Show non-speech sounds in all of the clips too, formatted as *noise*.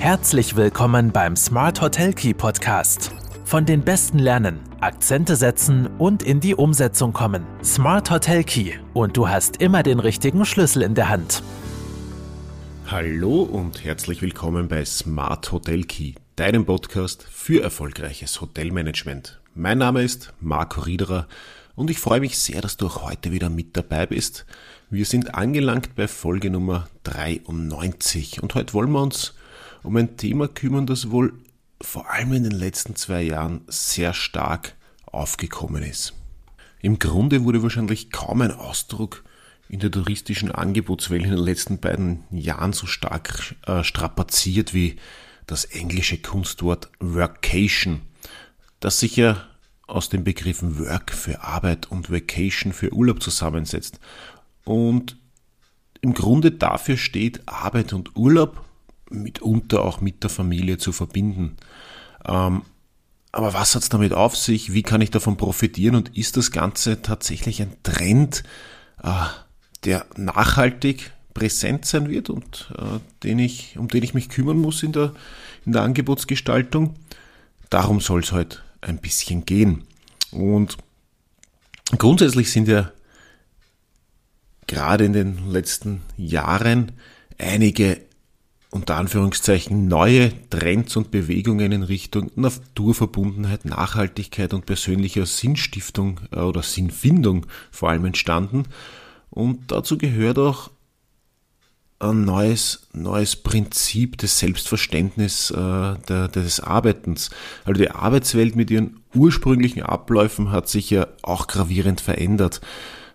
Herzlich willkommen beim Smart Hotel Key Podcast. Von den Besten lernen, Akzente setzen und in die Umsetzung kommen. Smart Hotel Key und du hast immer den richtigen Schlüssel in der Hand. Hallo und herzlich willkommen bei Smart Hotel Key, deinem Podcast für erfolgreiches Hotelmanagement. Mein Name ist Marco Riederer und ich freue mich sehr, dass du auch heute wieder mit dabei bist. Wir sind angelangt bei Folge Nummer 93 und heute wollen wir uns um ein Thema kümmern, das wohl vor allem in den letzten zwei Jahren sehr stark aufgekommen ist. Im Grunde wurde wahrscheinlich kaum ein Ausdruck in der touristischen Angebotswelt in den letzten beiden Jahren so stark äh, strapaziert wie das englische Kunstwort Workation, das sich ja aus den Begriffen Work für Arbeit und Vacation für Urlaub zusammensetzt. Und im Grunde dafür steht, Arbeit und Urlaub mitunter auch mit der Familie zu verbinden. Ähm, aber was hat es damit auf sich? Wie kann ich davon profitieren? Und ist das Ganze tatsächlich ein Trend, äh, der nachhaltig präsent sein wird und äh, den ich, um den ich mich kümmern muss in der, in der Angebotsgestaltung? Darum soll es heute ein bisschen gehen. Und grundsätzlich sind ja gerade in den letzten Jahren einige unter Anführungszeichen neue Trends und Bewegungen in Richtung Naturverbundenheit, Nachhaltigkeit und persönlicher Sinnstiftung äh, oder Sinnfindung vor allem entstanden. Und dazu gehört auch ein neues, neues Prinzip des Selbstverständnisses äh, der, des Arbeitens. Also die Arbeitswelt mit ihren ursprünglichen Abläufen hat sich ja auch gravierend verändert.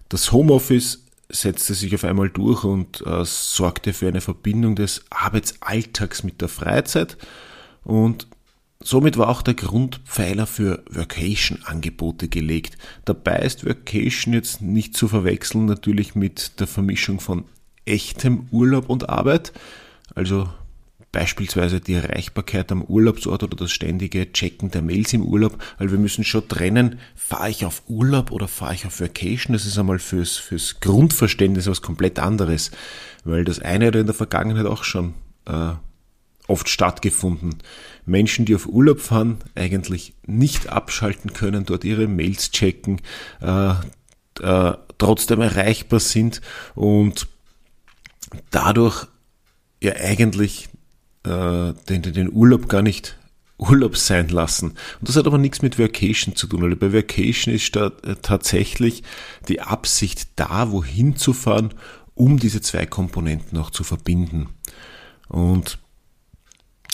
Das Homeoffice setzte sich auf einmal durch und äh, sorgte für eine Verbindung des Arbeitsalltags mit der Freizeit und somit war auch der Grundpfeiler für Workation-Angebote gelegt. Dabei ist Workation jetzt nicht zu verwechseln natürlich mit der Vermischung von echtem Urlaub und Arbeit, also beispielsweise die Erreichbarkeit am Urlaubsort oder das ständige Checken der Mails im Urlaub, weil wir müssen schon trennen, fahre ich auf Urlaub oder fahre ich auf Vacation, das ist einmal fürs, fürs Grundverständnis was komplett anderes, weil das eine hat in der Vergangenheit auch schon äh, oft stattgefunden. Menschen, die auf Urlaub fahren, eigentlich nicht abschalten können, dort ihre Mails checken, äh, äh, trotzdem erreichbar sind und dadurch ja eigentlich äh, den, den Urlaub gar nicht Urlaub sein lassen. Und das hat aber nichts mit Vacation zu tun, weil bei Vacation ist da äh, tatsächlich die Absicht da, wohin zu fahren, um diese zwei Komponenten auch zu verbinden. Und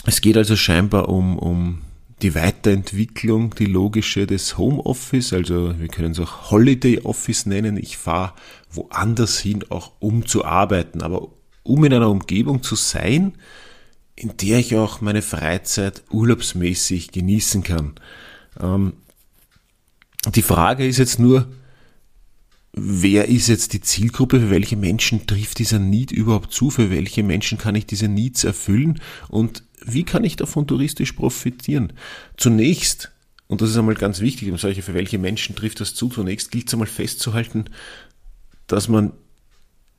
es geht also scheinbar um, um die Weiterentwicklung, die logische des Homeoffice, also wir können es auch Holiday Office nennen. Ich fahre woanders hin, auch um zu arbeiten, aber um in einer Umgebung zu sein, in der ich auch meine Freizeit urlaubsmäßig genießen kann. Ähm, die Frage ist jetzt nur, wer ist jetzt die Zielgruppe, für welche Menschen trifft dieser Need überhaupt zu, für welche Menschen kann ich diese Needs erfüllen und wie kann ich davon touristisch profitieren? Zunächst, und das ist einmal ganz wichtig, um solche, für welche Menschen trifft das zu, zunächst gilt es einmal festzuhalten, dass man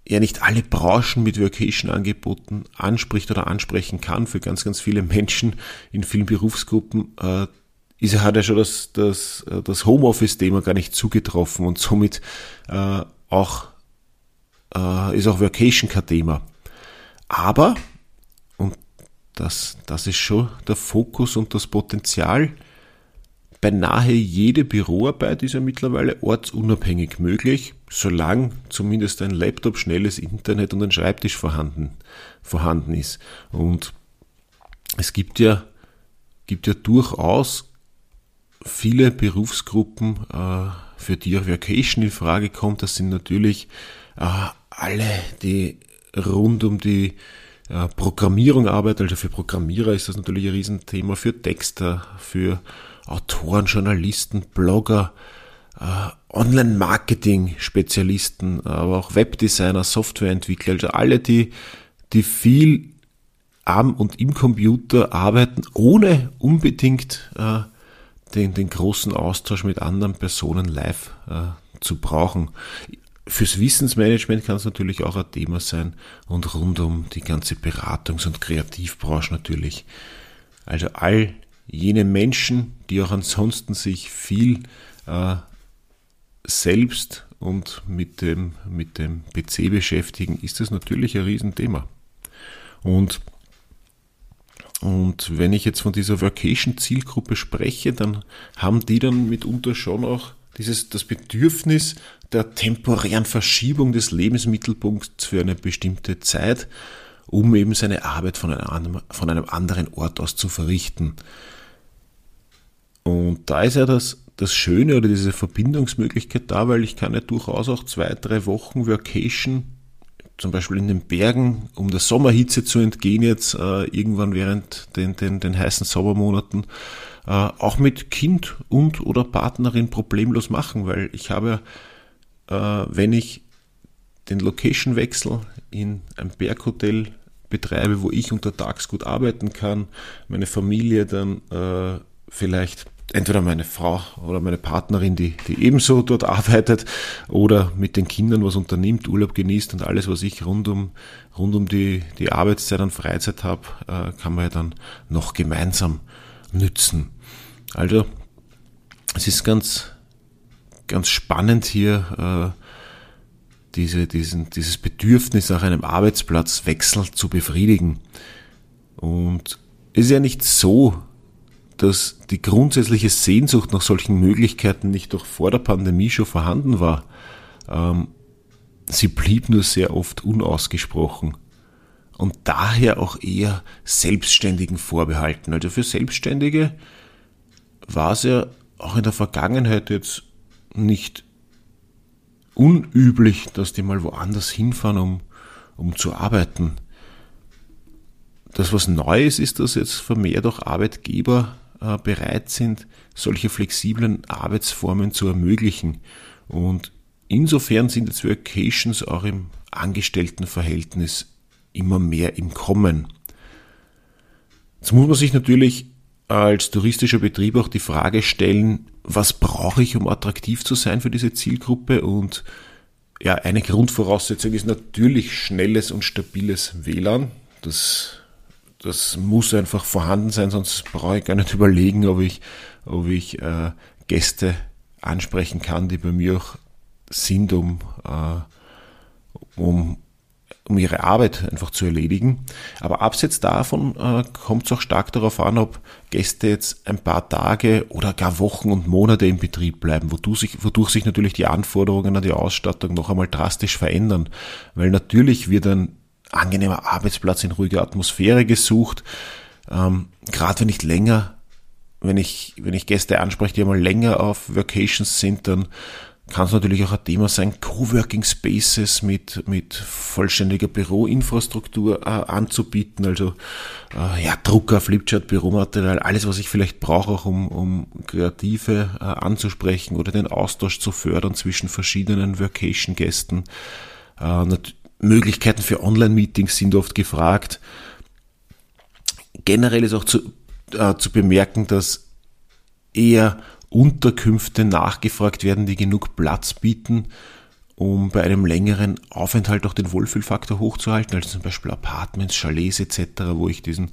ja nicht alle Branchen mit Vacation-Angeboten anspricht oder ansprechen kann. Für ganz, ganz viele Menschen in vielen Berufsgruppen äh, ist, hat ja schon das, das, äh, das Homeoffice-Thema gar nicht zugetroffen und somit äh, auch äh, ist auch Vacation kein Thema. Aber, und das, das ist schon der Fokus und das Potenzial, Beinahe jede Büroarbeit ist ja mittlerweile ortsunabhängig möglich, solange zumindest ein Laptop, schnelles Internet und ein Schreibtisch vorhanden, vorhanden ist. Und es gibt ja, gibt ja durchaus viele Berufsgruppen, äh, für die auch Vacation in Frage kommt. Das sind natürlich äh, alle, die rund um die äh, Programmierung arbeiten. Also für Programmierer ist das natürlich ein Riesenthema, für Texter, für Autoren, Journalisten, Blogger, äh, Online-Marketing-Spezialisten, aber auch Webdesigner, Softwareentwickler, also alle, die, die viel am und im Computer arbeiten, ohne unbedingt äh, den, den großen Austausch mit anderen Personen live äh, zu brauchen. Fürs Wissensmanagement kann es natürlich auch ein Thema sein und rund um die ganze Beratungs- und Kreativbranche natürlich. Also all jene Menschen, die auch ansonsten sich viel äh, selbst und mit dem, mit dem PC beschäftigen, ist das natürlich ein Riesenthema. Und, und wenn ich jetzt von dieser Vacation-Zielgruppe spreche, dann haben die dann mitunter schon auch dieses, das Bedürfnis der temporären Verschiebung des Lebensmittelpunkts für eine bestimmte Zeit, um eben seine Arbeit von einem, von einem anderen Ort aus zu verrichten. Und da ist ja das, das Schöne oder diese Verbindungsmöglichkeit da, weil ich kann ja durchaus auch zwei, drei Wochen Vacation, zum Beispiel in den Bergen, um der Sommerhitze zu entgehen jetzt, äh, irgendwann während den, den, den heißen Sommermonaten, äh, auch mit Kind und oder Partnerin problemlos machen, weil ich habe, äh, wenn ich den Location-Wechsel in ein Berghotel betreibe, wo ich untertags gut arbeiten kann, meine Familie dann äh, vielleicht entweder meine Frau oder meine Partnerin, die, die ebenso dort arbeitet oder mit den Kindern was unternimmt, Urlaub genießt und alles, was ich rund um, rund um die, die Arbeitszeit und Freizeit habe, äh, kann man ja dann noch gemeinsam nützen. Also es ist ganz, ganz spannend hier äh, diese, diesen, dieses Bedürfnis nach einem Arbeitsplatzwechsel zu befriedigen. Und es ist ja nicht so, dass die grundsätzliche Sehnsucht nach solchen Möglichkeiten nicht doch vor der Pandemie schon vorhanden war. Ähm, sie blieb nur sehr oft unausgesprochen und daher auch eher Selbstständigen vorbehalten. Also für Selbstständige war es ja auch in der Vergangenheit jetzt nicht unüblich, dass die mal woanders hinfahren, um, um zu arbeiten. Das, was Neues ist, dass jetzt vermehrt auch Arbeitgeber bereit sind, solche flexiblen Arbeitsformen zu ermöglichen. Und insofern sind jetzt Vacations auch im Angestelltenverhältnis immer mehr im Kommen. Jetzt muss man sich natürlich als touristischer Betrieb auch die Frage stellen, was brauche ich, um attraktiv zu sein für diese Zielgruppe? Und ja, eine Grundvoraussetzung ist natürlich schnelles und stabiles WLAN. Das das muss einfach vorhanden sein, sonst brauche ich gar nicht *laughs* überlegen, ob ich, ob ich äh, Gäste ansprechen kann, die bei mir auch sind, um, äh, um, um ihre Arbeit einfach zu erledigen. Aber abseits davon äh, kommt es auch stark darauf an, ob Gäste jetzt ein paar Tage oder gar Wochen und Monate im Betrieb bleiben, wodurch sich, wodurch sich natürlich die Anforderungen an die Ausstattung noch einmal drastisch verändern. Weil natürlich wird ein angenehmer Arbeitsplatz in ruhiger Atmosphäre gesucht. Ähm, Gerade wenn ich länger, wenn ich, wenn ich Gäste anspreche, die einmal länger auf Vacations sind, dann kann es natürlich auch ein Thema sein, Coworking Spaces mit, mit vollständiger Büroinfrastruktur äh, anzubieten, also äh, ja, Drucker, Flipchart, Büromaterial, alles, was ich vielleicht brauche, auch um, um Kreative äh, anzusprechen oder den Austausch zu fördern zwischen verschiedenen Vacation-Gästen. Möglichkeiten für Online-Meetings sind oft gefragt. Generell ist auch zu, äh, zu bemerken, dass eher Unterkünfte nachgefragt werden, die genug Platz bieten, um bei einem längeren Aufenthalt auch den Wohlfühlfaktor hochzuhalten, also zum Beispiel Apartments, Chalets etc., wo ich diesen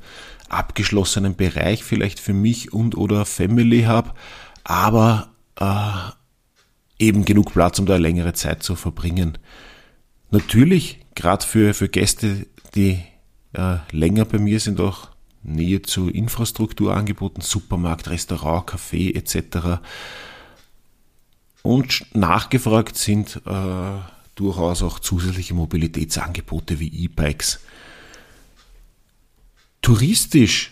abgeschlossenen Bereich vielleicht für mich und oder Family habe, aber äh, eben genug Platz, um da längere Zeit zu verbringen. Natürlich, gerade für, für Gäste, die äh, länger bei mir sind, auch Nähe zu Infrastrukturangeboten, Supermarkt, Restaurant, Café etc. Und nachgefragt sind äh, durchaus auch zusätzliche Mobilitätsangebote wie E-Bikes. Touristisch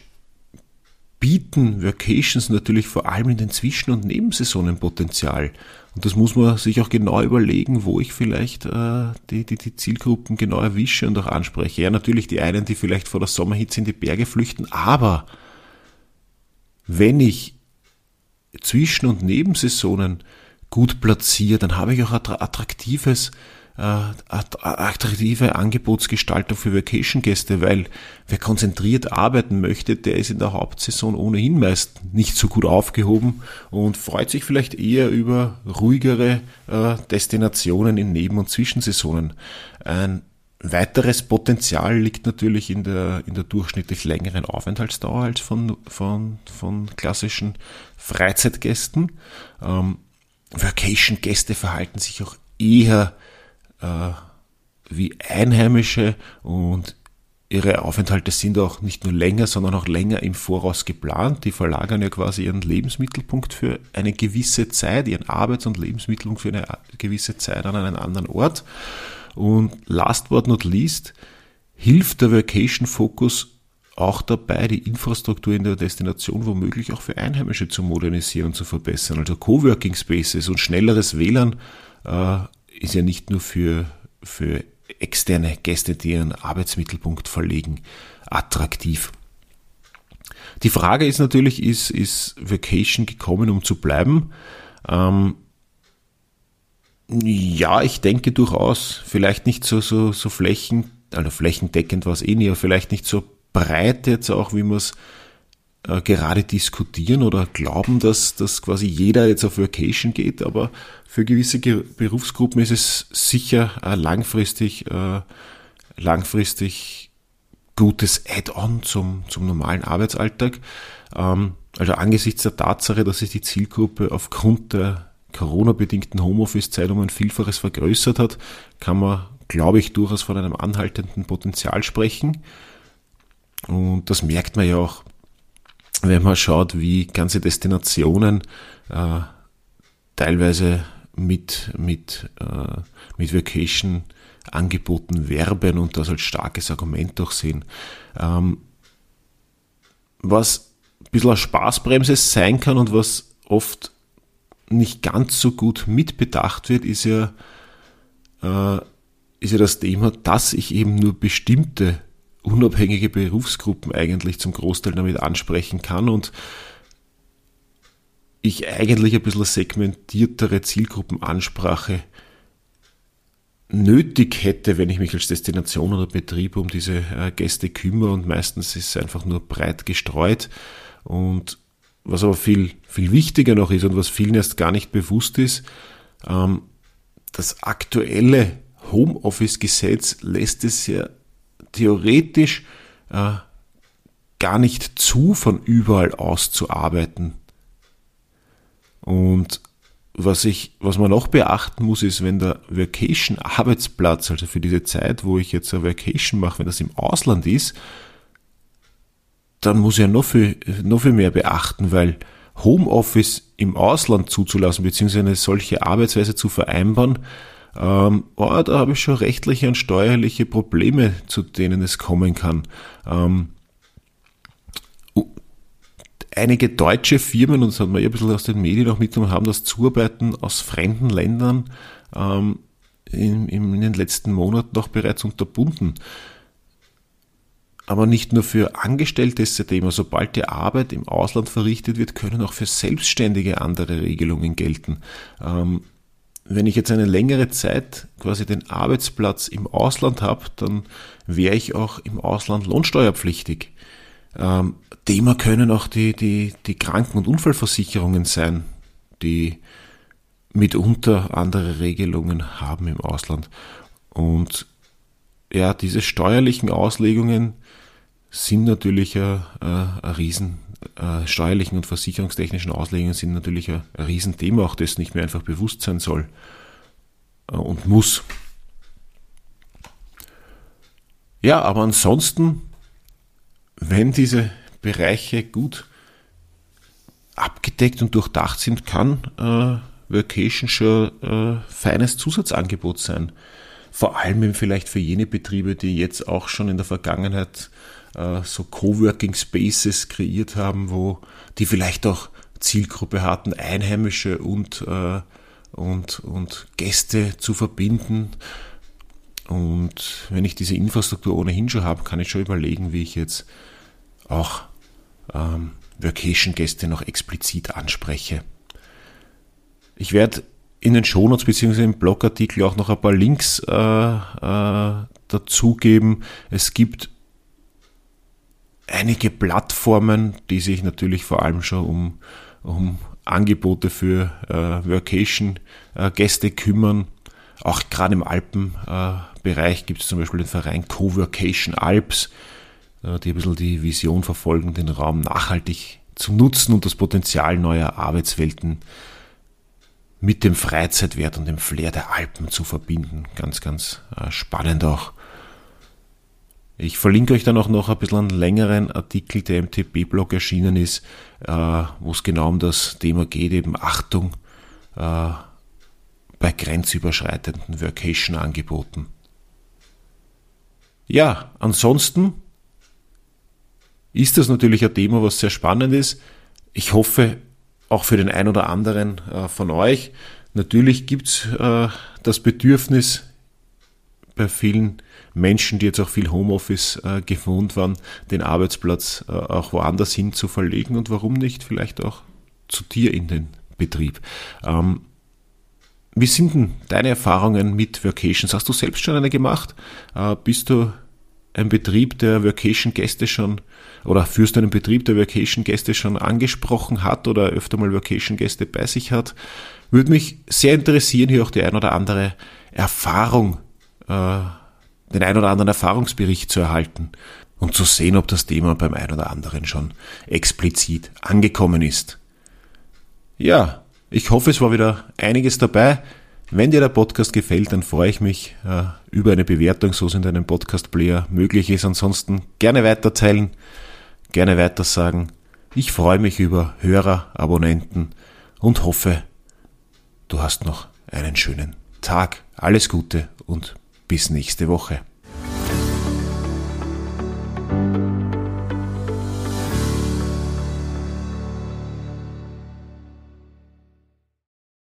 bieten Vacations natürlich vor allem in den Zwischen- und Nebensaisonen Potenzial. Und das muss man sich auch genau überlegen, wo ich vielleicht äh, die, die, die Zielgruppen genau erwische und auch anspreche. Ja, natürlich die einen, die vielleicht vor der Sommerhitze in die Berge flüchten, aber wenn ich Zwischen- und Nebensaisonen gut platziere, dann habe ich auch attraktives attraktive Angebotsgestaltung für Vacation-Gäste, weil wer konzentriert arbeiten möchte, der ist in der Hauptsaison ohnehin meist nicht so gut aufgehoben und freut sich vielleicht eher über ruhigere äh, Destinationen in Neben- und Zwischensaisonen. Ein weiteres Potenzial liegt natürlich in der, in der durchschnittlich längeren Aufenthaltsdauer als von, von, von klassischen Freizeitgästen. Ähm, Vacation-Gäste verhalten sich auch eher äh, wie Einheimische und ihre Aufenthalte sind auch nicht nur länger, sondern auch länger im Voraus geplant. Die verlagern ja quasi ihren Lebensmittelpunkt für eine gewisse Zeit, ihren Arbeits- und Lebensmittelpunkt für eine gewisse Zeit an einen anderen Ort. Und last but not least hilft der Vacation Focus auch dabei, die Infrastruktur in der Destination womöglich auch für Einheimische zu modernisieren und zu verbessern. Also Coworking Spaces und schnelleres WLAN äh, ist ja nicht nur für, für externe Gäste, die ihren Arbeitsmittelpunkt verlegen, attraktiv. Die Frage ist natürlich, ist, ist Vacation gekommen, um zu bleiben? Ähm, ja, ich denke durchaus. Vielleicht nicht so, so, so flächen, also flächendeckend war es eh nie, aber vielleicht nicht so breit jetzt auch, wie wir es äh, gerade diskutieren oder glauben, dass, dass quasi jeder jetzt auf Vacation geht, aber für gewisse Ge Berufsgruppen ist es sicher äh, langfristig, äh, langfristig gutes Add-on zum, zum normalen Arbeitsalltag. Ähm, also angesichts der Tatsache, dass sich die Zielgruppe aufgrund der Corona-bedingten Homeoffice-Zeit um ein Vielfaches vergrößert hat, kann man, glaube ich, durchaus von einem anhaltenden Potenzial sprechen. Und das merkt man ja auch wenn man schaut, wie ganze Destinationen äh, teilweise mit, mit, äh, mit Vacation angeboten werben und das als starkes Argument auch sehen. Ähm, was ein bisschen eine Spaßbremse sein kann und was oft nicht ganz so gut mitbedacht wird, ist ja, äh, ist ja das Thema, dass ich eben nur bestimmte unabhängige Berufsgruppen eigentlich zum Großteil damit ansprechen kann und ich eigentlich ein bisschen segmentiertere Zielgruppenansprache nötig hätte, wenn ich mich als Destination oder Betrieb um diese äh, Gäste kümmere und meistens ist es einfach nur breit gestreut. Und was aber viel, viel wichtiger noch ist und was vielen erst gar nicht bewusst ist, ähm, das aktuelle Homeoffice-Gesetz lässt es ja theoretisch äh, gar nicht zu, von überall aus zu arbeiten. Und was ich, was man noch beachten muss, ist, wenn der Vacation-Arbeitsplatz, also für diese Zeit, wo ich jetzt eine Vacation mache, wenn das im Ausland ist, dann muss ich ja noch viel, noch viel mehr beachten, weil Homeoffice im Ausland zuzulassen, beziehungsweise eine solche Arbeitsweise zu vereinbaren, ähm, oh, da habe ich schon rechtliche und steuerliche Probleme, zu denen es kommen kann. Ähm, einige deutsche Firmen, und das hat man ja ein bisschen aus den Medien auch mitgenommen, haben das Zuarbeiten aus fremden Ländern ähm, in, in den letzten Monaten noch bereits unterbunden. Aber nicht nur für Angestellte ist das Thema. Sobald die Arbeit im Ausland verrichtet wird, können auch für Selbstständige andere Regelungen gelten. Ähm, wenn ich jetzt eine längere Zeit quasi den Arbeitsplatz im Ausland habe, dann wäre ich auch im Ausland lohnsteuerpflichtig. Ähm, Thema können auch die, die, die Kranken- und Unfallversicherungen sein, die mitunter andere Regelungen haben im Ausland. Und ja, diese steuerlichen Auslegungen sind natürlich ein, ein, Riesen, äh, steuerlichen und versicherungstechnischen Auslegungen sind natürlich ein, ein Riesenthema, auch das nicht mehr einfach bewusst sein soll äh, und muss. Ja, aber ansonsten, wenn diese Bereiche gut abgedeckt und durchdacht sind, kann äh, Vacation schon äh, feines Zusatzangebot sein. Vor allem vielleicht für jene Betriebe, die jetzt auch schon in der Vergangenheit äh, so Coworking Spaces kreiert haben, wo die vielleicht auch Zielgruppe hatten, Einheimische und, äh, und, und Gäste zu verbinden. Und wenn ich diese Infrastruktur ohnehin schon habe, kann ich schon überlegen, wie ich jetzt auch ähm, Vacation-Gäste noch explizit anspreche. Ich werde in den Shownotes bzw. im Blogartikel auch noch ein paar Links äh, äh, dazugeben. Es gibt einige Plattformen, die sich natürlich vor allem schon um, um Angebote für äh, Workation-Gäste äh, kümmern. Auch gerade im Alpenbereich gibt es zum Beispiel den Verein Coworkation Alps, äh, die ein bisschen die Vision verfolgen, den Raum nachhaltig zu nutzen und das Potenzial neuer Arbeitswelten mit dem Freizeitwert und dem Flair der Alpen zu verbinden. Ganz, ganz äh, spannend auch. Ich verlinke euch dann auch noch ein bisschen einen längeren Artikel, der im MTB-Blog erschienen ist, äh, wo es genau um das Thema geht, eben Achtung äh, bei grenzüberschreitenden Vacation-Angeboten. Ja, ansonsten ist das natürlich ein Thema, was sehr spannend ist. Ich hoffe, auch für den einen oder anderen äh, von euch. Natürlich gibt's äh, das Bedürfnis bei vielen Menschen, die jetzt auch viel Homeoffice äh, gewohnt waren, den Arbeitsplatz äh, auch woanders hin zu verlegen und warum nicht vielleicht auch zu dir in den Betrieb. Ähm, wie sind denn deine Erfahrungen mit Vacations? Hast du selbst schon eine gemacht? Bist du ein Betrieb, der Vacation-Gäste schon oder führst du einen Betrieb, der Vacation-Gäste schon angesprochen hat oder öfter mal Vacation-Gäste bei sich hat? Würde mich sehr interessieren, hier auch die ein oder andere Erfahrung äh, den ein oder anderen Erfahrungsbericht zu erhalten und zu sehen, ob das Thema beim ein oder anderen schon explizit angekommen ist. Ja, ich hoffe, es war wieder einiges dabei. Wenn dir der Podcast gefällt, dann freue ich mich äh, über eine Bewertung, so es in deinem Podcast-Player möglich ist. Ansonsten gerne weiterteilen, gerne weitersagen. Ich freue mich über Hörer, Abonnenten und hoffe, du hast noch einen schönen Tag. Alles Gute und bis nächste Woche.